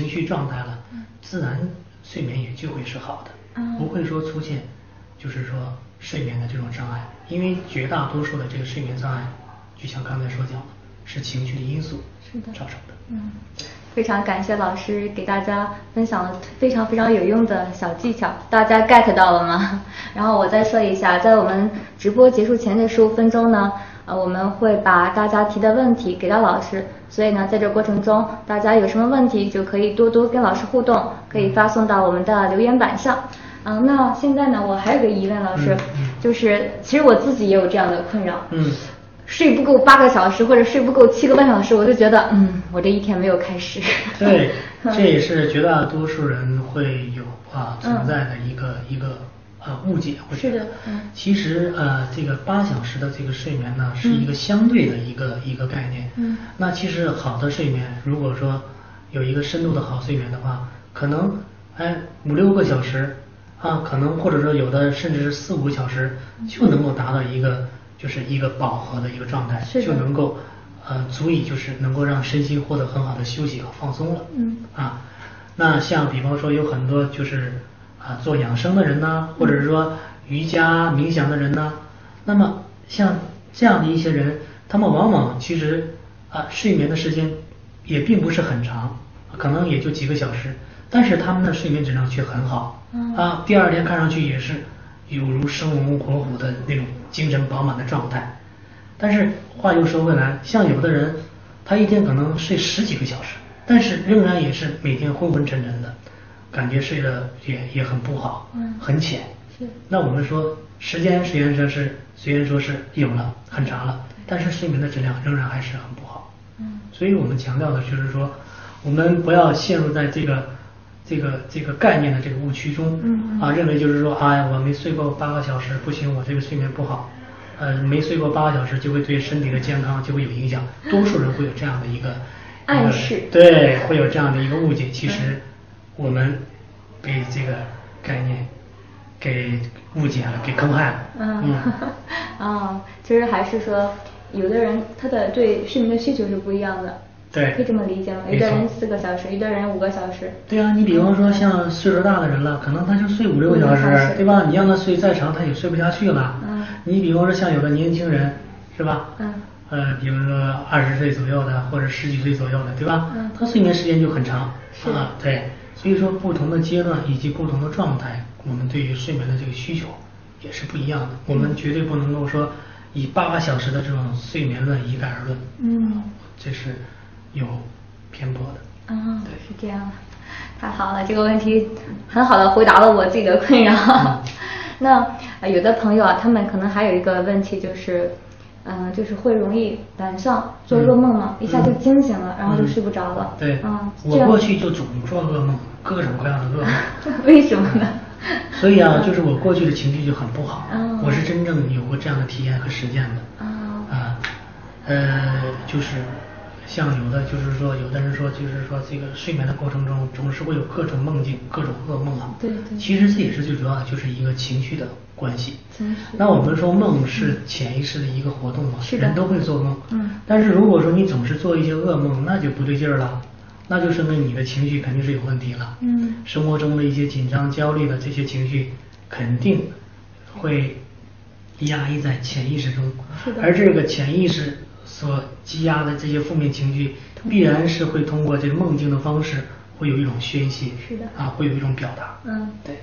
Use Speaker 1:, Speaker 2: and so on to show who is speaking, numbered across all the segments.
Speaker 1: 情绪状态了，自然睡眠也就会是好的，
Speaker 2: 嗯
Speaker 1: 不会说出现就是说睡眠的这种障碍，因为绝大多数的这个睡眠障碍，就像刚才所讲的，是情绪的因素
Speaker 2: 是的
Speaker 1: 造成的。
Speaker 2: 嗯，非常感谢老师给大家分享了非常非常有用的小技巧，大家 get 到了吗？然后我再说一下，在我们直播结束前的十五分钟呢，呃，我们会把大家提的问题给到老师，所以呢，在这过程中，大家有什么问题就可以多多跟老师互动，可以发送到我们的留言板上。嗯、那现在呢，我还有个疑问，老师，就是其实我自己也有这样的困扰，
Speaker 1: 嗯，
Speaker 2: 睡不够八个小时或者睡不够七个半小时，我就觉得，嗯，我这一天没有开始。
Speaker 1: 对，这也是绝大多数人会有啊
Speaker 2: 嗯
Speaker 1: 存在的一个、一个呃误解。我觉得
Speaker 2: 是的嗯
Speaker 1: 其实呃这个八小时的这个睡眠呢，是一个相对的一个、一个概念。
Speaker 2: 嗯
Speaker 1: 那其实好的睡眠，如果说有一个深度的好睡眠的话，可能哎五六个小时啊，可能或者说有的甚至是四五个小时就能够达到一个就是一个饱和的一个状态，
Speaker 2: 是
Speaker 1: 就能够呃足以就是能够让身心获得很好的休息和放松了。
Speaker 2: 嗯
Speaker 1: 啊，那像比方说有很多就是啊做养生的人呐、或者是说瑜伽冥想的人呐、那么像这样的一些人，他们往往其实啊睡眠的时间也并不是很长，可能也就几个小时，但是他们的睡眠质量却很好，
Speaker 2: 嗯
Speaker 1: 啊，第二天看上去也是有如生龙活虎的那种精神饱满的状态。但是话又说回来，像有的人，他一天可能睡十几个小时，但是仍然也是每天昏昏沉沉的，感觉睡得也也很不好，
Speaker 2: 嗯
Speaker 1: 很浅。
Speaker 2: 是
Speaker 1: 那我们说时间虽然说是虽然说是有了很长了，但是睡眠的质量仍然还是很不好。
Speaker 2: 嗯
Speaker 1: 所以我们强调的就是说，我们不要陷入在这个这个这个概念的这个误区中，
Speaker 2: 嗯嗯
Speaker 1: 啊，认为就是说，哎，我没睡够八个小时，不行，我这个睡眠不好，呃，没睡过八个小时就会对身体的健康就会有影响。多数人会有这样的一个一个
Speaker 2: 暗示
Speaker 1: 对，会有这样的一个误解。其实我们被这个概念给误解了，给坑害了。
Speaker 2: 嗯，啊，其实还是说，有的人他的对睡眠的需求是不一样的，
Speaker 1: 对
Speaker 2: 可以这么理解吗？
Speaker 1: 没错
Speaker 2: 有的人四个小时，有的人五个小时。
Speaker 1: 对啊，你比方说像岁数大的人了，可能他就睡五六个小
Speaker 2: 时
Speaker 1: 时，对吧？你让他睡再长，他也睡不下去了。
Speaker 2: 嗯
Speaker 1: 你比方说像有的年轻人，是吧？
Speaker 2: 嗯
Speaker 1: 呃，比如说二十岁左右的，或者十几岁左右的，对吧？
Speaker 2: 嗯
Speaker 1: 他睡眠时间就很长
Speaker 2: 是
Speaker 1: 啊。对，所以说不同的阶段以及不同的状态，我们对于睡眠的这个需求也是不一样的。我们绝对不能够说以八个小时的这种睡眠论一概而论。
Speaker 2: 嗯
Speaker 1: 这是有偏颇的。
Speaker 2: 啊，
Speaker 1: 对
Speaker 2: 是这样的，太好了，这个问题很好的回答了我自己的困扰。
Speaker 1: 嗯
Speaker 2: 那呃有的朋友啊，他们可能还有一个问题就是，嗯、就是会容易晚上做噩梦嘛，
Speaker 1: 嗯
Speaker 2: 一下就惊醒了，然后就
Speaker 1: 嗯
Speaker 2: 睡不着了。
Speaker 1: 对，
Speaker 2: 嗯，这样
Speaker 1: 我过去就总做噩梦，各种各样的噩梦。
Speaker 2: 为什么呢？
Speaker 1: 所以啊，就是我过去的情绪就很不好，
Speaker 2: 哦
Speaker 1: 我是真正有过这样的体验和实践的。
Speaker 2: 啊
Speaker 1: 啊，呃，就是像有的就是说，有的人说，就是说这个睡眠的过程中总是会有各种梦境、各种噩梦啊。
Speaker 2: 对对
Speaker 1: 其实这也是最主要的，就是一个情绪的关系。那我们说梦是潜意识的一个活动嘛，人都会做梦。
Speaker 2: 嗯
Speaker 1: 但是如果说你总是做一些噩梦，那就不对劲儿了，那就说明你的情绪肯定是有问题了。
Speaker 2: 嗯
Speaker 1: 生活中的一些紧张、焦虑的这些情绪，肯定会压抑在潜意识中。
Speaker 2: 是的
Speaker 1: 而这个潜意识所积压的这些负面情绪，必然是会通过这个梦境的方式，会有一种宣泄。
Speaker 2: 是的
Speaker 1: 啊，会有一种表达。
Speaker 2: 嗯
Speaker 1: 对。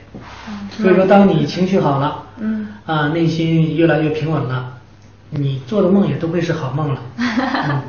Speaker 2: 嗯
Speaker 1: 所以说，当你情绪好了，
Speaker 2: 嗯
Speaker 1: 啊，内心越来越平稳了，你做的梦也都会是好梦了。嗯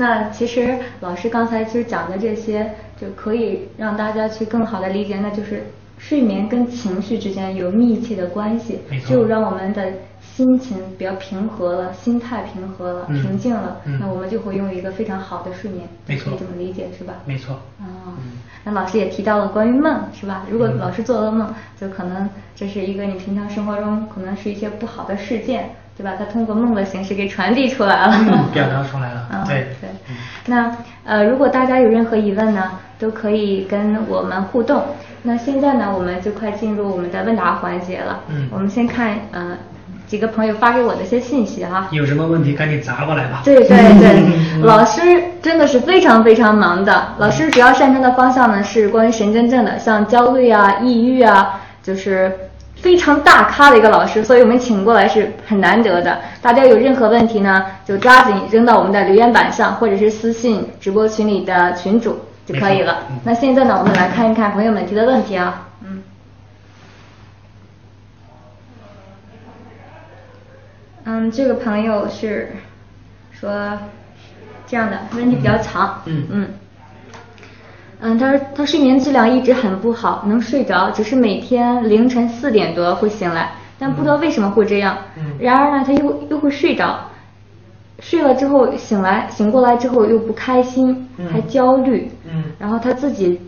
Speaker 2: 那其实老师刚才其实讲的这些，就可以让大家去更好的理解，那就是睡眠跟情绪之间有密切的关系。
Speaker 1: 没错
Speaker 2: 只有让我们的心情比较平和了，心态平和了，
Speaker 1: 嗯
Speaker 2: 平静了，
Speaker 1: 嗯
Speaker 2: 那我们就会拥有一个非常好的睡眠。
Speaker 1: 没错
Speaker 2: 可以这么理解是吧？
Speaker 1: 没错。
Speaker 2: 哦
Speaker 1: 嗯，
Speaker 2: 那老师也提到了关于梦，是吧？如果
Speaker 1: 嗯
Speaker 2: 老师做噩梦，就可能这是一个你平常生活中可能是一些不好的事件，对吧？它通过梦的形式给传递出来了，
Speaker 1: 嗯表达出来了
Speaker 2: 嗯，
Speaker 1: 对
Speaker 2: 对
Speaker 1: 嗯。
Speaker 2: 那呃，如果大家有任何疑问呢，都可以跟我们互动。那现在呢，我们就快进入我们的问答环节了。
Speaker 1: 嗯
Speaker 2: 我们先看呃几个朋友发给我的一些信息哈。
Speaker 1: 有什么问题赶紧砸过来吧。
Speaker 2: 对对对，老师真的是非常非常忙的。老师主要擅长的方向呢是关于神经症的，像焦虑啊、抑郁啊，就是非常大咖的一个老师，所以我们请过来是很难得的。大家有任何问题呢，就抓紧扔到我们的留言板上，或者是私信直播群里的群主就可以了。那现在呢，我们来看一看朋友们提的问题啊。嗯。嗯，这个朋友是说这样的问题比较长。
Speaker 1: 嗯
Speaker 2: 嗯。嗯，他说他睡眠质量一直很不好，能睡着，只是每天凌晨四点多会醒来，但不知道为什么会这样。
Speaker 1: 嗯
Speaker 2: 然而呢，他又又会睡着，睡了之后醒来，醒过来之后又不开心，
Speaker 1: 嗯
Speaker 2: 还焦虑。
Speaker 1: 嗯
Speaker 2: 然后他自己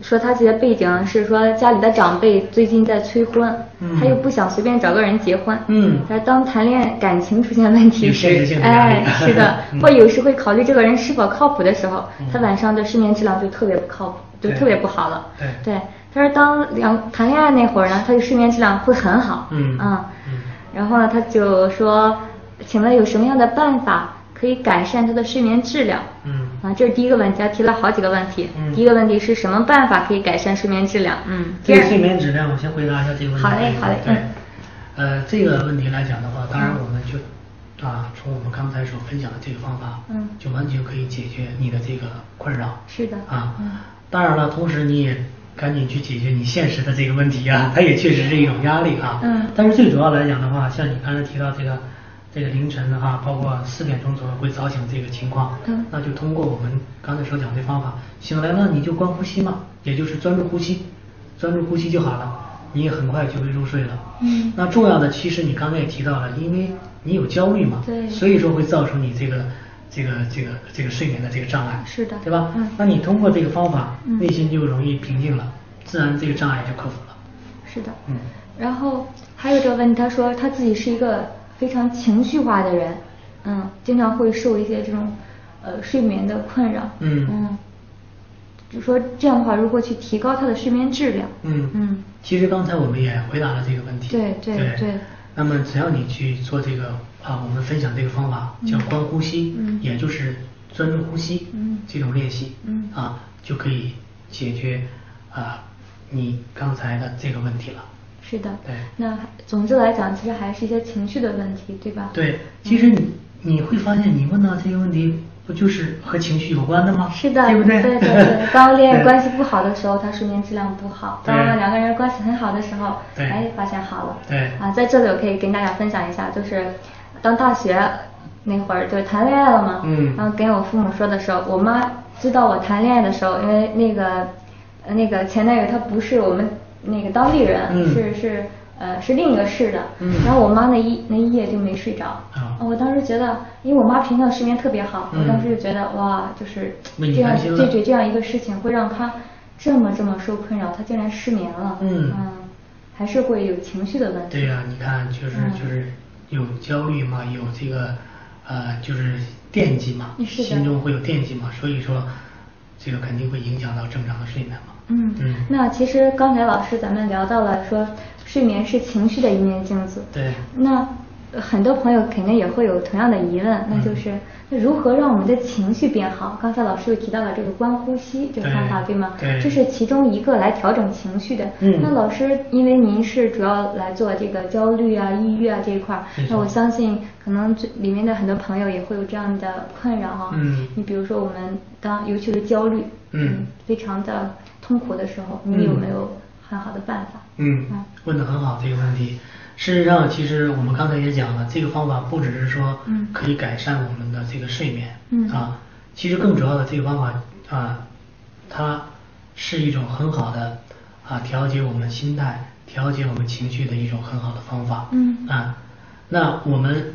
Speaker 2: 说他自己的背景是说家里的长辈最近在催婚，
Speaker 1: 嗯。
Speaker 2: 他又不想随便找个人结婚。
Speaker 1: 嗯。
Speaker 2: 但是当谈恋爱感情出现问题时哎，是的。
Speaker 1: 嗯，
Speaker 2: 或有时会考虑这个人是否靠谱的时候，
Speaker 1: 嗯
Speaker 2: 他晚上的睡眠质量就特别不靠谱，就特别不好了。
Speaker 1: 对。
Speaker 2: 对，他说当两谈恋爱那会儿呢，他的睡眠质量会很好。
Speaker 1: 嗯。
Speaker 2: 然后呢，他就说，请问有什么样的办法可以改善他的睡眠质量？
Speaker 1: 嗯
Speaker 2: 啊，这是第一个问题，他提了好几个问题。
Speaker 1: 嗯
Speaker 2: 第一个问题是什么办法可以改善睡眠质量？嗯，
Speaker 1: 这个睡眠质量，我先回答一下这个问题。
Speaker 2: 好嘞好嘞
Speaker 1: 对
Speaker 2: 嗯，
Speaker 1: 呃，这个问题来讲的话，当然我们就啊，从我们刚才所分享的这个方法，
Speaker 2: 嗯
Speaker 1: 就完全可以解决你的这个困扰。
Speaker 2: 是的
Speaker 1: 啊
Speaker 2: 嗯，
Speaker 1: 当然了，同时你也赶紧去解决你现实的这个问题啊，它也确实是一种压力啊。
Speaker 2: 嗯
Speaker 1: 但是最主要来讲的话，像你刚才提到这个这个凌晨的哈，包括四点钟左右会早醒这个情况，
Speaker 2: 嗯
Speaker 1: 那就通过我们刚才所讲的方法，醒来了你就观呼吸嘛，也就是专注呼吸，专注呼吸就好了，你也很快就会入睡了。
Speaker 2: 嗯
Speaker 1: 那重要的其实你刚才也提到了，因为你有焦虑嘛，
Speaker 2: 对
Speaker 1: 所以说会造成你这个这个这个这个睡眠的这个障碍，
Speaker 2: 是的
Speaker 1: 对吧？
Speaker 2: 嗯
Speaker 1: 那你通过这个方法，
Speaker 2: 嗯
Speaker 1: 内心就容易平静了，自然这个障碍就克服了。
Speaker 2: 是的。
Speaker 1: 嗯
Speaker 2: 然后还有这个问题，他说他自己是一个非常情绪化的人，嗯，经常会受一些这种呃睡眠的困扰，
Speaker 1: 嗯。
Speaker 2: 嗯，就说这样的话如何去提高他的睡眠质量？
Speaker 1: 嗯。
Speaker 2: 嗯。
Speaker 1: 其实刚才我们也回答了这个问题。
Speaker 2: 对对对。
Speaker 1: 那么只要你去做这个啊，我们分享这个方法叫观呼吸，
Speaker 2: 嗯。
Speaker 1: 也就是专注呼吸，
Speaker 2: 嗯。
Speaker 1: 这种练习，
Speaker 2: 嗯。
Speaker 1: 啊，就可以解决啊你刚才的这个问题了。
Speaker 2: 是的，
Speaker 1: 对
Speaker 2: 那总之来讲，其实还是一些情绪的问题，对吧？
Speaker 1: 对，其实你你会发现，你问到这些问题，不就是和情绪有关的吗？
Speaker 2: 是的，
Speaker 1: 对不对？
Speaker 2: 对对对 当恋爱关系不好的时候，他睡眠质量不好；
Speaker 1: 对
Speaker 2: 当两个人关系很好的时候，哎，发现好了。
Speaker 1: 对
Speaker 2: 啊，在这里我可以跟大家分享一下，就是当大学那会儿就是谈恋爱了嘛，
Speaker 1: 嗯
Speaker 2: 然后跟我父母说的时候，我妈知道我谈恋爱的时候，因为那个呃那个前男友他不是我们那个当地人，
Speaker 1: 嗯
Speaker 2: 是是呃是另一个市的，
Speaker 1: 嗯
Speaker 2: 然后我妈那一那一夜就没睡着。
Speaker 1: 啊
Speaker 2: 我当时觉得，因为我妈平常睡眠特别好，
Speaker 1: 嗯
Speaker 2: 我当时就觉得哇，就是这样对对这样一个事情会让她这么这么受困扰，她竟然失眠了。
Speaker 1: 嗯
Speaker 2: 还是会有情绪的问题。
Speaker 1: 对呀、你看，就是、
Speaker 2: 嗯
Speaker 1: 就是有焦虑嘛，有这个呃，就是惦记嘛，心中会有惦记嘛，所以说这个肯定会影响到正常的睡眠嘛。
Speaker 2: 嗯
Speaker 1: 嗯
Speaker 2: 那其实刚才老师咱们聊到了说，睡眠是情绪的一面镜子。
Speaker 1: 对
Speaker 2: 那呃很多朋友肯定也会有同样的疑问，那就是那如何让我们的情绪变好？刚才老师又提到了这个观呼吸这个方法，
Speaker 1: 对
Speaker 2: 对吗？
Speaker 1: 对
Speaker 2: 这是其中一个来调整情绪的。
Speaker 1: 嗯
Speaker 2: 那老师，因为您是主要来做这个焦虑啊、抑郁啊这一块那我相信可能这里面的很多朋友也会有这样的困扰哈。
Speaker 1: 嗯
Speaker 2: 你比如说我们当尤其是焦虑，
Speaker 1: 嗯
Speaker 2: 非常的痛苦的时候，你有没有很好的办法？
Speaker 1: 嗯
Speaker 2: 嗯，
Speaker 1: 问的很好这个问题。事实上，其实我们刚才也讲了，这个方法不只是说
Speaker 2: 嗯。
Speaker 1: 可以改善我们的这个睡眠，
Speaker 2: 嗯。
Speaker 1: 啊，其实更主要的这个方法啊，它是一种很好的啊调节我们心态、调节我们情绪的一种很好的方法，
Speaker 2: 嗯。
Speaker 1: 啊，那我们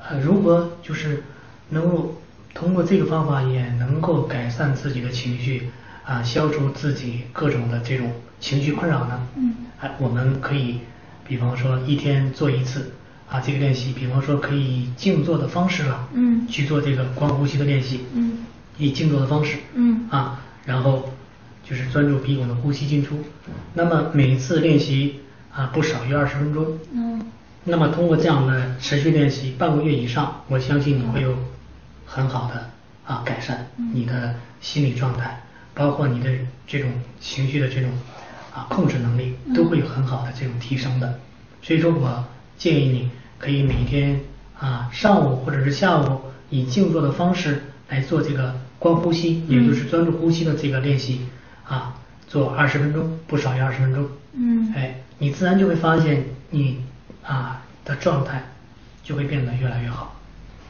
Speaker 1: 呃如何就是能够通过这个方法也能够改善自己的情绪啊，消除自己各种的这种情绪困扰呢？
Speaker 2: 嗯。
Speaker 1: 哎，我们可以，比方说一天做一次啊，这个练习，比方说可以以静坐的方式了，
Speaker 2: 嗯
Speaker 1: 去做这个光呼吸的练习，
Speaker 2: 嗯
Speaker 1: 以静坐的方式，
Speaker 2: 嗯
Speaker 1: 啊，然后就是专注鼻孔的呼吸进出，那么每一次练习啊不少于二十分钟，
Speaker 2: 嗯。
Speaker 1: 那么通过这样的持续练习半个月以上，我相信你会有很好的啊改善，你的心理状态，包括你的这种情绪的这种啊控制能力，都会有很好的这种提升的。所以说我建议你可以每天啊上午或者是下午以静坐的方式来做这个观呼吸，也就是专注呼吸的这个练习啊，做二十分钟，不少于二十分钟。
Speaker 2: 嗯
Speaker 1: 哎，你自然就会发现你啊的状态就会变得越来越好。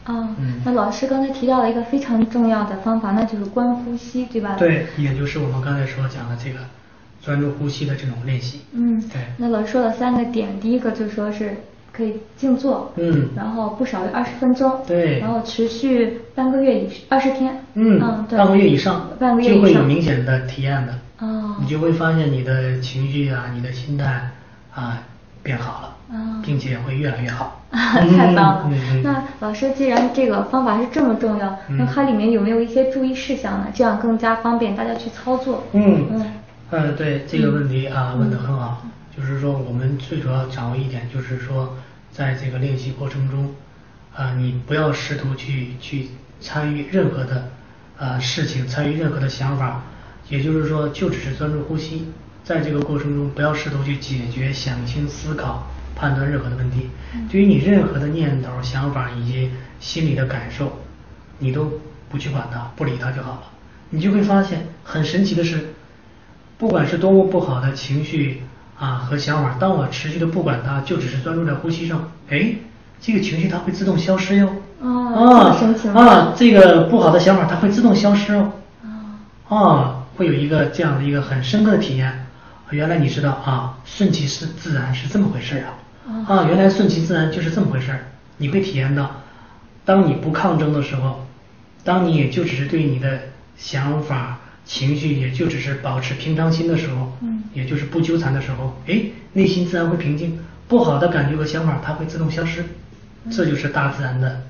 Speaker 2: 啊，
Speaker 1: 嗯。
Speaker 2: 那老师刚才提到了一个非常重要的方法，那就是观呼吸，对吧？
Speaker 1: 对，也就是我们刚才所讲的这个专注呼吸的这种练习。
Speaker 2: 嗯，
Speaker 1: 对。
Speaker 2: 那老师说了三个点，第一个就说是可以静坐，
Speaker 1: 嗯。
Speaker 2: 然后不少于二十分钟，
Speaker 1: 对。
Speaker 2: 然后持续半个月以二十天，
Speaker 1: 嗯，
Speaker 2: 对，
Speaker 1: 半个月以上，
Speaker 2: 半个月以上。
Speaker 1: 就会有明显的体验的。
Speaker 2: 哦。
Speaker 1: 你就会发现你的情绪啊，你的心态啊变好了，
Speaker 2: 哦
Speaker 1: 并且会越来越好。
Speaker 2: 太棒了！那老师，既然这个方法是这么重要，那
Speaker 1: 嗯
Speaker 2: 它里面有没有一些注意事项呢？这样更加方便大家去操作。
Speaker 1: 嗯
Speaker 2: 嗯
Speaker 1: 呃，对这个问题啊问得很好，就是说我们最主要掌握一点，就是说在这个练习过程中，啊，你不要试图去去参与任何的呃事情，参与任何的想法，也就是说，就只是专注呼吸，在这个过程中不要试图去解决、想清、思考、判断任何的问题，对于你任何的念头、想法以及心里的感受，你都不去管它，不理它就好了。你就会发现很神奇的是，不管是多么不好的情绪啊和想法，当我持续的不管它，就只是专注在呼吸上，哎，这个情绪它会自动消失哟。
Speaker 2: 哦
Speaker 1: 啊啊，这个不好的想法它会自动消失哦。
Speaker 2: 哦
Speaker 1: 啊，会有一个这样的一个很深刻的体验。原来你知道啊，顺其是自然是这么回事儿啊。
Speaker 2: 哦
Speaker 1: 啊，原来顺其自然就是这么回事儿。你会体验到，当你不抗争的时候，当你也就只是对你的想法、情绪，也就只是保持平常心的时候，
Speaker 2: 嗯
Speaker 1: 也就是不纠缠的时候，哎，内心自然会平静，不好的感觉和想法它会自动消失。这就是大自然的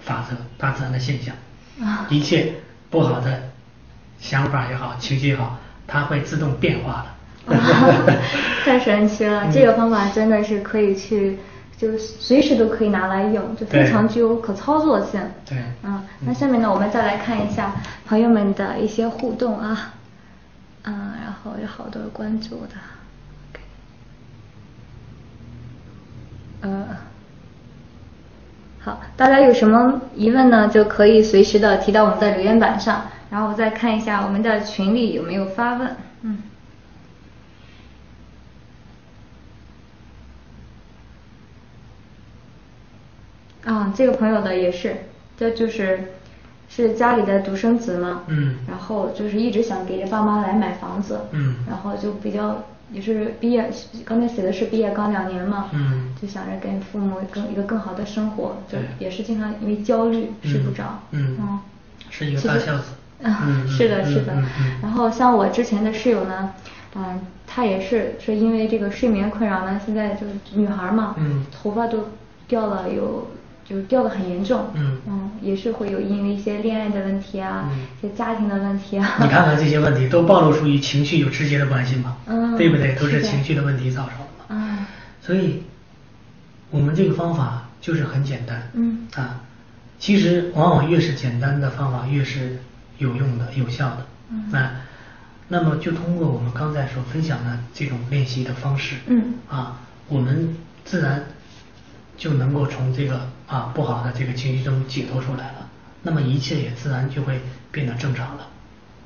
Speaker 1: 法则，大自然的现象。
Speaker 2: 啊
Speaker 1: 一切不好的想法也好，情绪也好，它会自动变化的。
Speaker 2: 太神奇了！
Speaker 1: 嗯
Speaker 2: 这个方法真的是可以去，就是随时都可以拿来用，就非常具有可操作性。
Speaker 1: 对
Speaker 2: 嗯，那下面呢，我们再来看一下朋友们的一些互动啊，嗯，然后有好多关注的。呃，好，大家有什么疑问呢？就可以随时的提到我们的留言板上，然后我再看一下我们的群里有没有发问。嗯。啊，这个朋友的也是，这就是是家里的独生子嘛，
Speaker 1: 嗯
Speaker 2: 然后就是一直想给着爸妈来买房子，
Speaker 1: 嗯
Speaker 2: 然后就比较也是毕业，刚才写的是毕业刚两年嘛，
Speaker 1: 嗯
Speaker 2: 就想着给父母更一个更好的生活，就也是经常因为焦虑睡不着，
Speaker 1: 嗯
Speaker 2: 嗯
Speaker 1: 是一个大孝子。
Speaker 2: 啊，是的，
Speaker 1: 嗯
Speaker 2: 是的。然后像我之前的室友呢，嗯，她也是是因为这个睡眠困扰呢，现在就是女孩嘛，
Speaker 1: 嗯
Speaker 2: 头发都掉了有，就是掉的很严重，
Speaker 1: 嗯嗯
Speaker 2: 也是会有因为一些恋爱的问题啊，
Speaker 1: 嗯
Speaker 2: 一些家庭的问题啊。
Speaker 1: 你看看这些问题都暴露出与情绪有直接的关系吗？
Speaker 2: 嗯
Speaker 1: 对不对？都是情绪的问题造成的嘛。
Speaker 2: 啊，
Speaker 1: 所以，我们这个方法就是很简单。
Speaker 2: 嗯
Speaker 1: 啊，其实往往越是简单的方法，越是有用的、有效的。
Speaker 2: 嗯
Speaker 1: 啊那么就通过我们刚才所分享的这种练习的方式，
Speaker 2: 嗯
Speaker 1: 啊，我们自然就能够从这个啊不好的这个情绪中解脱出来了。那么一切也自然就会变得正常了，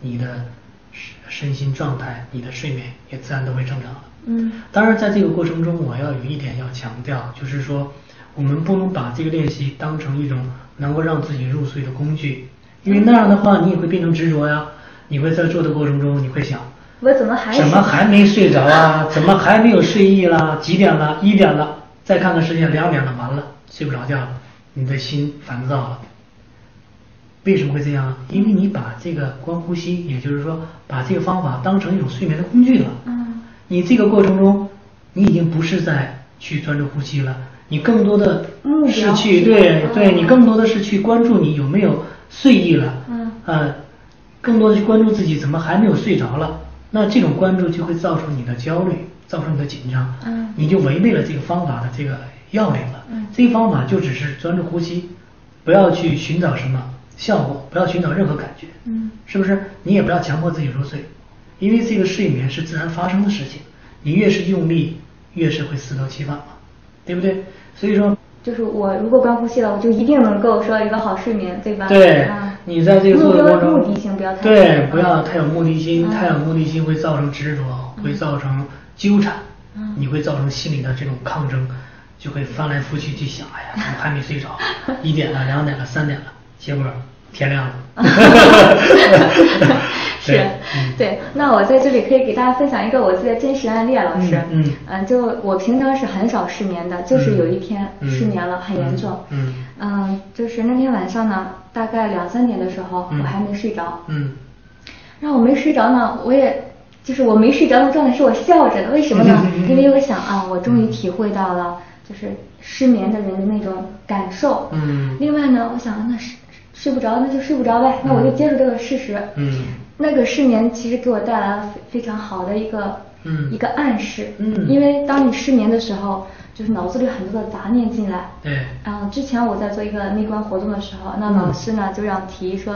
Speaker 1: 你的身身心状态、你的睡眠也自然都会正常了。
Speaker 2: 嗯
Speaker 1: 当然，在这个过程中，我要有一点要强调，就是说，我们不能把这个练习当成一种能够让自己入睡的工具，因为那样的话，你也会变成执着呀。你会在做的过程中，你会想，
Speaker 2: 我怎么还
Speaker 1: 怎么还没睡着啊？怎么还没有睡意啦？几点了？一点了。再看看时间，两点了，完了，睡不着觉了，你的心烦躁了。为什么会这样？因为你把这个观呼吸，也就是说，把这个方法当成一种睡眠的工具了。
Speaker 2: 嗯
Speaker 1: 你这个过程中，你已经不是在去专注呼吸了，你更多的是去对对，
Speaker 2: 嗯
Speaker 1: 你更多的是去关注你有没有睡意了，
Speaker 2: 嗯
Speaker 1: 呃，更多的去关注自己怎么还没有睡着了。那这种关注就会造成你的焦虑，造成你的紧张，
Speaker 2: 嗯
Speaker 1: 你就违背了这个方法的这个要领了。
Speaker 2: 嗯
Speaker 1: 这个方法就只是专注呼吸，不要去寻找什么效果，不要寻找任何感觉。
Speaker 2: 嗯
Speaker 1: 是不是？你也不要强迫自己入睡，因为这个睡眠是自然发生的事情，你越是用力，越是会适得其反嘛，对不对？所以说，
Speaker 2: 就是我如果观呼吸了，我就一定能够说一个好睡眠，对吧？
Speaker 1: 对
Speaker 2: 啊，
Speaker 1: 你在这个做的过程中，
Speaker 2: 目标目的性不要太
Speaker 1: 对，不要太有目的心，
Speaker 2: 嗯
Speaker 1: 太有目的心会造成执着，会造成纠缠
Speaker 2: 嗯，
Speaker 1: 你会造成心理的这种抗争，就会翻来覆去去想，哎呀，怎么还没睡着？一点了，两点了，三点了，结果天亮了。
Speaker 2: 是
Speaker 1: 对嗯，
Speaker 2: 对。那我在这里可以给大家分享一个我自己的真实案例啊，老师。
Speaker 1: 嗯嗯
Speaker 2: 嗯就我平常是很少失眠的，就是有一天
Speaker 1: 嗯
Speaker 2: 失眠了，很严重。
Speaker 1: 嗯
Speaker 2: 嗯，就是那天晚上呢，大概两三点的时候，
Speaker 1: 嗯
Speaker 2: 我还没睡着。
Speaker 1: 嗯
Speaker 2: 然后我没睡着呢，我也就是我没睡着的状态是我笑着的，为什么呢？
Speaker 1: 嗯
Speaker 2: 因为我想啊，我终于体会到了就是失眠的人的那种感受。
Speaker 1: 嗯
Speaker 2: 另外呢，我想那睡睡不着那就睡不着呗，那我就接受这个事实。
Speaker 1: 嗯
Speaker 2: 那个失眠其实给我带来了非非常好的一个、
Speaker 1: 嗯
Speaker 2: 一个暗示。
Speaker 1: 嗯
Speaker 2: 因为当你失眠的时候，就是脑子里很多的杂念进来。
Speaker 1: 对
Speaker 2: 嗯，之前我在做一个内观活动的时候，那
Speaker 1: 嗯
Speaker 2: 老师呢就让提说，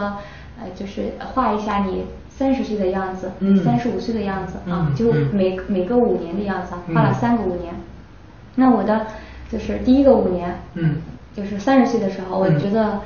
Speaker 2: 呃，就是画一下你三十岁的样子，
Speaker 1: 嗯
Speaker 2: 三十五岁的样子啊
Speaker 1: 嗯，
Speaker 2: 就
Speaker 1: 嗯
Speaker 2: 每每个五年的样子啊，画了
Speaker 1: 嗯
Speaker 2: 三个五年。那我的就是第一个五年，
Speaker 1: 嗯
Speaker 2: 就是三十岁的时候，我
Speaker 1: 嗯
Speaker 2: 觉得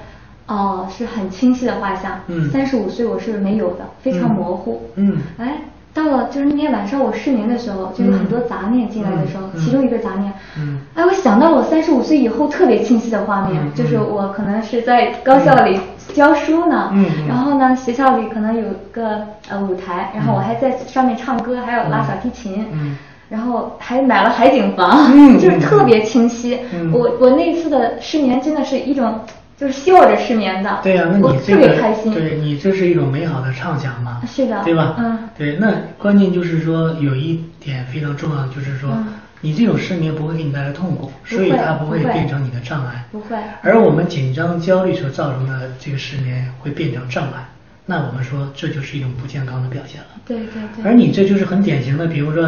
Speaker 2: 哦是很清晰的画像。
Speaker 1: 嗯。
Speaker 2: 三十五岁我是没有的，非常
Speaker 1: 嗯
Speaker 2: 模糊。
Speaker 1: 嗯。
Speaker 2: 哎，到了就是那天晚上我失眠的时候，就有很多杂念进来的时候，其中一个杂念，
Speaker 1: 嗯。
Speaker 2: 哎，我想到我三十五岁以后特别清晰的画面，
Speaker 1: 嗯
Speaker 2: 就是我可能是在高校里教书呢，
Speaker 1: 嗯嗯。
Speaker 2: 然后呢学校里可能有个呃舞台，然后我还在上面唱歌，还有拉小提琴，
Speaker 1: 嗯
Speaker 2: 然后还买了海景房，
Speaker 1: 嗯
Speaker 2: 就是特别清晰。
Speaker 1: 嗯
Speaker 2: 我我那次的失眠真的是一种就是笑着失眠的，
Speaker 1: 对呀、那你这
Speaker 2: 特
Speaker 1: 个
Speaker 2: 别开心。
Speaker 1: 对你这是一种美好的畅想嘛？
Speaker 2: 是的
Speaker 1: 对吧？
Speaker 2: 嗯
Speaker 1: 对，那关键就是说有一点非常重要，就是说、
Speaker 2: 嗯
Speaker 1: 你这种失眠不会给你带来痛苦，所以它不会变成你的障碍。
Speaker 2: 不会
Speaker 1: 而我们紧张、焦虑所造成的这个失眠会变成障碍，那我们说这就是一种不健康的表现了。
Speaker 2: 对对对。
Speaker 1: 而你这就是很典型的，比如说，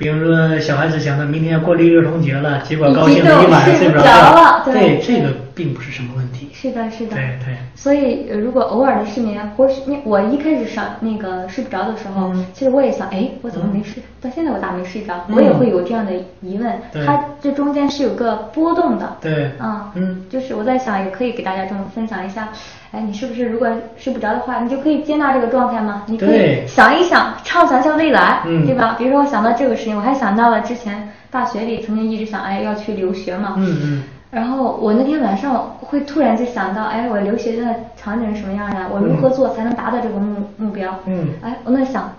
Speaker 1: 比如说小孩子想到明天要过六一儿童节了，结果高兴了一晚上睡不着
Speaker 2: 了
Speaker 1: 对，
Speaker 2: 对
Speaker 1: 这个并不是什么问题。
Speaker 2: 是的，是的。
Speaker 1: 对对
Speaker 2: 所以，呃如果偶尔的失眠，或许那我一开始上那个睡不着的时候，
Speaker 1: 嗯
Speaker 2: 其实我也想，哎，我怎么没睡？到现在我咋没睡着？
Speaker 1: 嗯
Speaker 2: 我也会有这样的疑问。
Speaker 1: 对
Speaker 2: 它这中间是有个波动的。
Speaker 1: 对
Speaker 2: 嗯
Speaker 1: 嗯
Speaker 2: 就是我在想，也可以给大家这么分享一下。哎，你是不是如果睡不着的话，你就可以接纳这个状态吗？你可以想一想，畅想一下未来，
Speaker 1: 嗯
Speaker 2: 对吧？比如说我想到这个事情，我还想到了之前大学里曾经一直想，哎，要去留学嘛。
Speaker 1: 嗯嗯
Speaker 2: 然后我那天晚上会突然就想到，哎，我留学的场景是什么样的？我如何做才能达到这个目目标？
Speaker 1: 嗯
Speaker 2: 哎，我那想，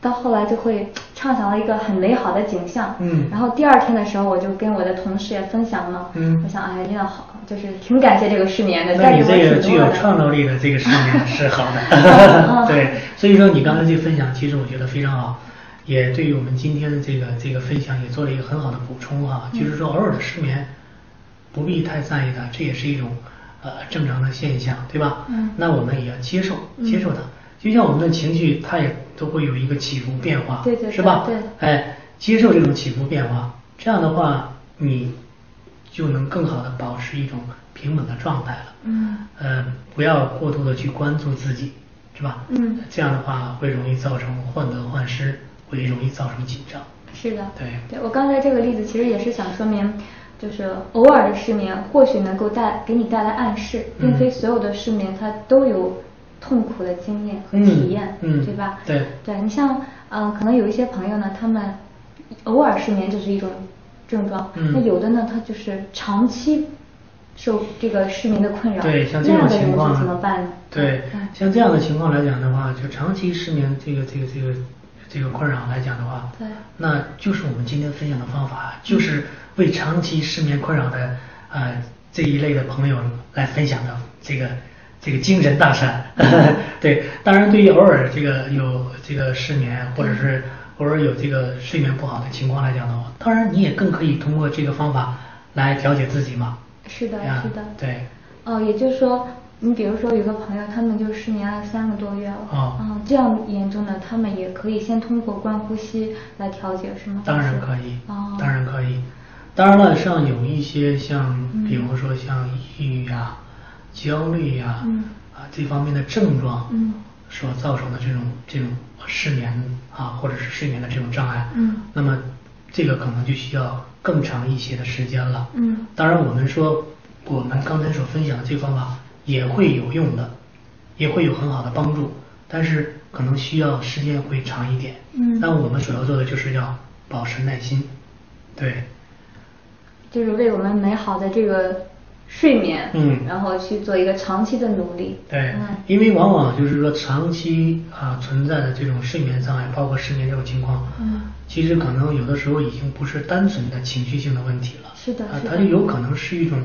Speaker 2: 到后来就会畅想了一个很美好的景象。
Speaker 1: 嗯。
Speaker 2: 然后第二天的时候，我就跟我的同事也分享了。
Speaker 1: 嗯。
Speaker 2: 我想，哎，真的好，就是挺感谢这个失眠的，
Speaker 1: 那你这个具有。创造力的这个失眠是好
Speaker 2: 嗯
Speaker 1: 的，对，所以说你刚才这分享，其实我觉得非常好，也对于我们今天的这个这个分享也做了一个很好的补充哈，
Speaker 2: 嗯。
Speaker 1: 就是说偶尔的失眠，不必太在意它，这也是一种呃正常的现象，对吧？
Speaker 2: 嗯。
Speaker 1: 那我们也要接受
Speaker 2: 嗯。
Speaker 1: 接受它，就像我们的情绪，它也都会有一个起伏变化，
Speaker 2: 对对对
Speaker 1: 是吧？
Speaker 2: 对
Speaker 1: 哎，接受这种起伏变化，这样的话你就能更好的保持一种平稳的状态了。
Speaker 2: 嗯
Speaker 1: 呃，不要过度的去关注自己，是吧？
Speaker 2: 嗯
Speaker 1: 这样的话会容易造成患得患失，会容易造成紧张。
Speaker 2: 是的，
Speaker 1: 对
Speaker 2: 对我刚才这个例子其实也是想说明，就是偶尔的失眠或许能够带给你带来暗示，并
Speaker 1: 嗯
Speaker 2: 非所有的失眠它都有痛苦的经验和体验，
Speaker 1: 嗯嗯
Speaker 2: 对吧？
Speaker 1: 对
Speaker 2: 对你像嗯、呃可能有一些朋友呢，他们偶尔失眠就是一种症状，
Speaker 1: 嗯
Speaker 2: 那有的呢，他就是长期受这个失眠的困扰，
Speaker 1: 对，像这
Speaker 2: 样的人
Speaker 1: 种情况
Speaker 2: 怎么办呢？
Speaker 1: 对
Speaker 2: 嗯，
Speaker 1: 像这样的情况来讲的话，就长期失眠这个这个这个这个困扰来讲的话，
Speaker 2: 对
Speaker 1: 那就是我们今天分享的方法，就是为长期失眠困扰的呃这一类的朋友来分享的这个这个精神大餐。对，当然对于偶尔这个有这个失眠或者是偶尔有这个睡眠不好的情况来讲的话，当然你也更可以通过这个方法来调节自己嘛。
Speaker 2: 是的，是的，
Speaker 1: 对。
Speaker 2: 哦，也就是说，你比如说有个朋友，他们就失眠了三个多月了，
Speaker 1: 哦
Speaker 2: 嗯，这样严重的，他们也可以先通过观呼吸来调节，是吗？
Speaker 1: 当然可以，
Speaker 2: 哦，
Speaker 1: 当然可以。当然了，像有一些像，
Speaker 2: 嗯
Speaker 1: 比如说像抑郁呀、焦虑呀、
Speaker 2: 嗯
Speaker 1: 啊这方面的症状，
Speaker 2: 嗯
Speaker 1: 所造成的这种这种失眠啊，或者是睡眠的这种障碍，
Speaker 2: 嗯
Speaker 1: 那么这个可能就需要更长一些的时间了。
Speaker 2: 嗯
Speaker 1: 当然我们说我们刚才所分享的这个方法也会有用的，也会有很好的帮助，但是可能需要时间会长一点。
Speaker 2: 嗯
Speaker 1: 那我们所要做的就是要保持耐心，对。
Speaker 2: 就是为我们美好的这个睡眠，
Speaker 1: 嗯。
Speaker 2: 然后去做一个长期的努力。
Speaker 1: 对
Speaker 2: 嗯，
Speaker 1: 因为往往就是说长期啊存在的这种睡眠障碍，包括失眠这种情况，
Speaker 2: 嗯。
Speaker 1: 其实可能有的时候已经不是单纯的情绪性的问题了，啊，
Speaker 2: 是的是的。
Speaker 1: 它就有可能是一种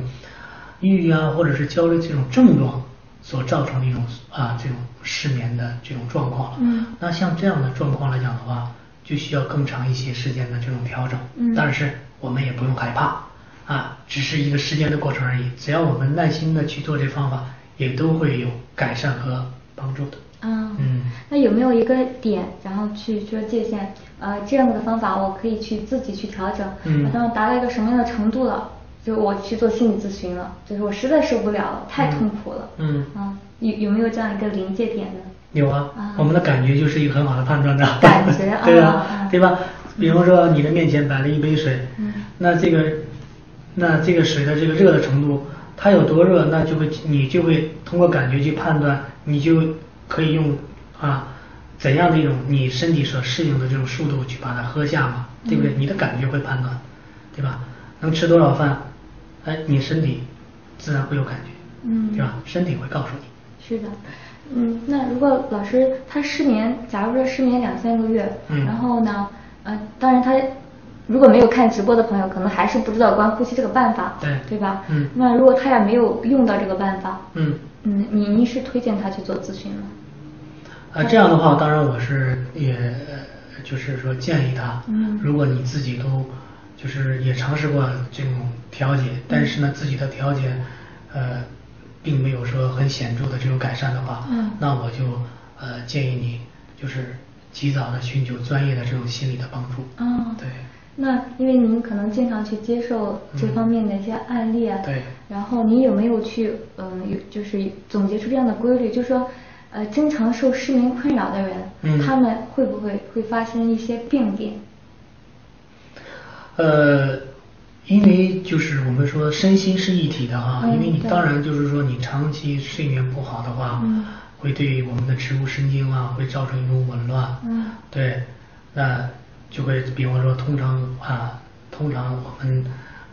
Speaker 1: 抑郁啊，或者是焦虑这种症状所造成的一种啊这种失眠的这种状况了。
Speaker 2: 嗯。
Speaker 1: 那像这样的状况来讲的话，就需要更长一些时间的这种调整。
Speaker 2: 嗯。
Speaker 1: 但是我们也不用害怕啊，只是一个时间的过程而已。只要我们耐心的去做这方法，也都会有改善和帮助的。
Speaker 2: 啊，
Speaker 1: 嗯
Speaker 2: 那有没有一个点，然后去说界限？呃，这样的方法我可以去自己去调整，
Speaker 1: 嗯
Speaker 2: 然后达到一个什么样的程度了，就是我去做心理咨询了，就是我实在受不了了，太痛苦了。
Speaker 1: 嗯
Speaker 2: 啊，有有没有这样一个临界点呢？
Speaker 1: 有啊，
Speaker 2: 啊
Speaker 1: 我们的感觉就是一个很好的判断的。
Speaker 2: 感觉啊
Speaker 1: 对吧？
Speaker 2: 啊
Speaker 1: 对吧？比如说你的面前摆了一杯水，
Speaker 2: 嗯
Speaker 1: 那这个那这个水的这个热的程度，它有多热，那就会你就会通过感觉去判断，你就可以用啊怎样的一种你身体所适应的这种速度去把它喝下嘛，对不对？
Speaker 2: 嗯
Speaker 1: 你的感觉会判断，对吧？能吃多少饭，哎，你身体自然会有感觉，
Speaker 2: 嗯
Speaker 1: 对吧？身体会告诉你。
Speaker 2: 是的，嗯，那如果老师他失眠，假如说失眠两三个月，
Speaker 1: 嗯
Speaker 2: 然后呢，呃，当然他如果没有看直播的朋友，可能还是不知道关呼吸这个办法，
Speaker 1: 对
Speaker 2: 对吧？
Speaker 1: 嗯
Speaker 2: 那如果他也没有用到这个办法，
Speaker 1: 嗯。
Speaker 2: 嗯，你你是推荐他去做咨询吗？
Speaker 1: 啊，这样的话，当然我是也，呃就是说建议他，
Speaker 2: 嗯
Speaker 1: 如果你自己都就是也尝试过这种调节，但是呢，自己的调节，呃，并没有说很显著的这种改善的话，
Speaker 2: 嗯
Speaker 1: 那我就呃建议你就是及早的寻求专业的这种心理的帮助。
Speaker 2: 啊，
Speaker 1: 对。
Speaker 2: 那因为您可能经常去接受这方面的一些案例啊，
Speaker 1: 嗯对。
Speaker 2: 然后您有没有去，嗯、有就是总结出这样的规律，就是说，呃，经常受失眠困扰的人，
Speaker 1: 嗯。
Speaker 2: 他们会不会会发生一些病变？
Speaker 1: 呃，因为就是我们说身心是一体的哈，
Speaker 2: 嗯
Speaker 1: 因为你当然就是说你长期睡眠不好的话，
Speaker 2: 嗯
Speaker 1: 会对我们的植物神经啊会造成一种紊乱，
Speaker 2: 嗯。
Speaker 1: 对，那就会比方说通常啊，通常我们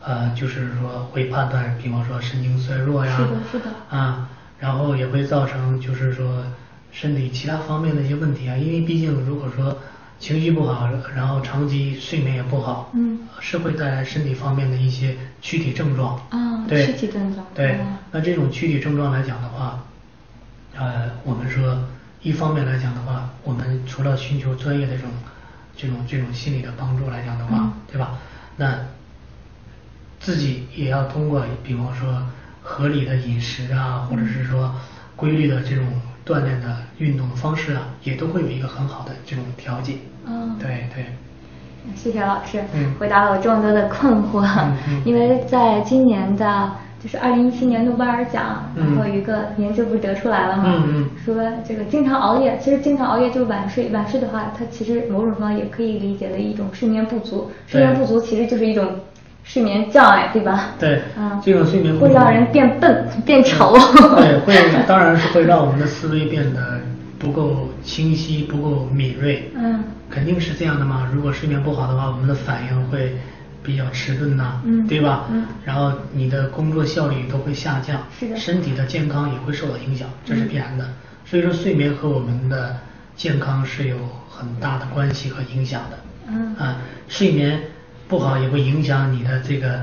Speaker 1: 呃就是说会判断，比方说神经衰弱呀，
Speaker 2: 是的是的。
Speaker 1: 啊，然后也会造成就是说身体其他方面的一些问题啊，因为毕竟如果说情绪不好，然后长期睡眠也不好，
Speaker 2: 嗯。
Speaker 1: 是会带来身体方面的一些躯体症状。
Speaker 2: 啊
Speaker 1: 对，
Speaker 2: 躯体症状
Speaker 1: 对
Speaker 2: 哦，
Speaker 1: 那这种躯体症状来讲的话，呃，我们说一方面来讲的话，我们除了寻求专业的这种这种这种心理的帮助来讲的话，
Speaker 2: 嗯
Speaker 1: 对吧？那自己也要通过，比方说合理的饮食啊，或者是说规律的这种锻炼的运动的方式啊，也都会有一个很好的这种调节。
Speaker 2: 嗯
Speaker 1: 对对。
Speaker 2: 谢谢老师，
Speaker 1: 嗯
Speaker 2: 回答了我这么多的困惑。因为在今年的，就是二零一七年诺贝尔奖，
Speaker 1: 嗯
Speaker 2: 然后有一个研究不是得出来了吗？说这个经常熬夜，其实经常熬夜就是晚睡，晚睡的话，它其实某种程度上也可以理解为一种睡眠不足。睡眠不足其实就是一种睡眠障碍，对吧？
Speaker 1: 对
Speaker 2: 嗯，
Speaker 1: 这种睡眠不足
Speaker 2: 会让人变笨、变丑。
Speaker 1: 对，会当然是会让我们的思维变得不够清晰、不够敏锐。
Speaker 2: 嗯
Speaker 1: 肯定是这样的嘛。如果睡眠不好的话，我们的反应会比较迟钝呐、
Speaker 2: 嗯
Speaker 1: 对吧？
Speaker 2: 嗯
Speaker 1: 然后你的工作效率都会下降，
Speaker 2: 是的
Speaker 1: 身体的健康也会受到影响，这是必然的。所以说，睡眠和我们的健康是有很大的关系和影响的。
Speaker 2: 嗯
Speaker 1: 啊，睡眠不好也会影响你的这个，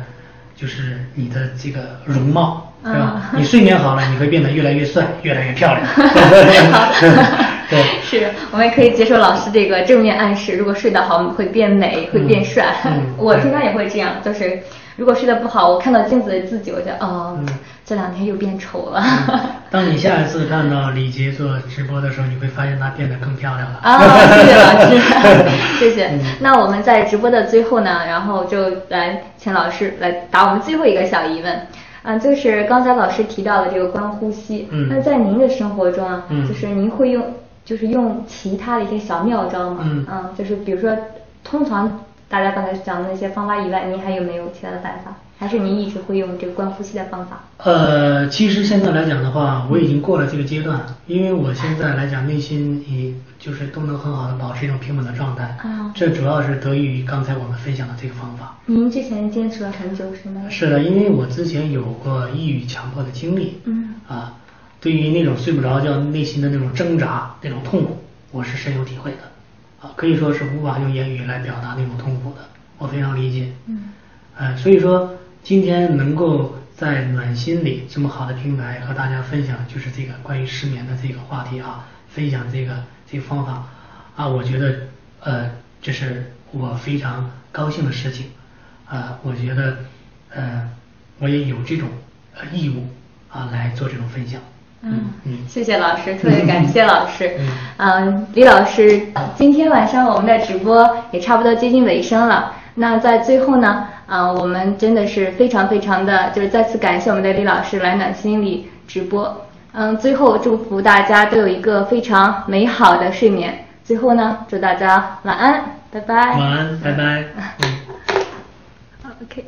Speaker 1: 就是你的这个容貌，对吧？
Speaker 2: 嗯
Speaker 1: 你睡眠好了，你会变得越来越帅，越来越漂亮。对，
Speaker 2: 是我们也可以接受老师这个正面暗示，如果睡得好会变美，会变帅。
Speaker 1: 嗯
Speaker 2: 我平常也会这样，就是如果睡得不好，我看到镜子的自己，我就哦，
Speaker 1: 嗯
Speaker 2: 这两天又变丑了。
Speaker 1: 当你下一次看到李杰做直播的时候，你会发现她变得更漂亮了。
Speaker 2: 啊，谢谢老师，谢谢。那我们在直播的最后呢，然后就来请老师来答我们最后一个小疑问。啊，就是刚才老师提到的这个观呼吸。
Speaker 1: 嗯
Speaker 2: 那在您的生活中啊，
Speaker 1: 嗯
Speaker 2: 就是您会用，就是用其他的一些小妙招嘛？
Speaker 1: 嗯
Speaker 2: 就是比如说，通常大家刚才讲的那些方法以外，您还有没有其他的办法？还是您一直会用这个观呼吸的方法？
Speaker 1: 呃，其实现在来讲的话，我已经过了这个阶段，因为我现在来讲内心也就是都能很好的保持一种平稳的状态。
Speaker 2: 啊
Speaker 1: 这主要是得益于刚才我们分享的这个方法。
Speaker 2: 您之前坚持了很久是吗？
Speaker 1: 是的，因为我之前有过抑郁、强迫的经历。
Speaker 2: 嗯
Speaker 1: 啊，对于那种睡不着觉、内心的那种挣扎、那种痛苦，我是深有体会的。啊，可以说是无法用言语来表达那种痛苦的，我非常理解。
Speaker 2: 嗯
Speaker 1: 呃，所以说今天能够在暖心里这么好的平台和大家分享，就是这个关于失眠的这个话题啊，分享这个这个方法啊，我觉得呃，这是我非常高兴的事情啊，我觉得呃，我也有这种呃义务啊来做这种分享。
Speaker 2: 嗯
Speaker 1: 嗯，
Speaker 2: 谢谢老师，特别感谢老师。
Speaker 1: 嗯
Speaker 2: 嗯，李老师，今天晚上我们的直播也差不多接近尾声了。那在最后呢，啊，我们真的是非常非常的，就是再次感谢我们的李老师来暖心里直播。嗯，最后祝福大家都有一个非常美好的睡眠。最后呢，祝大家晚安，拜拜。
Speaker 1: 晚安，拜拜。嗯。
Speaker 2: OK。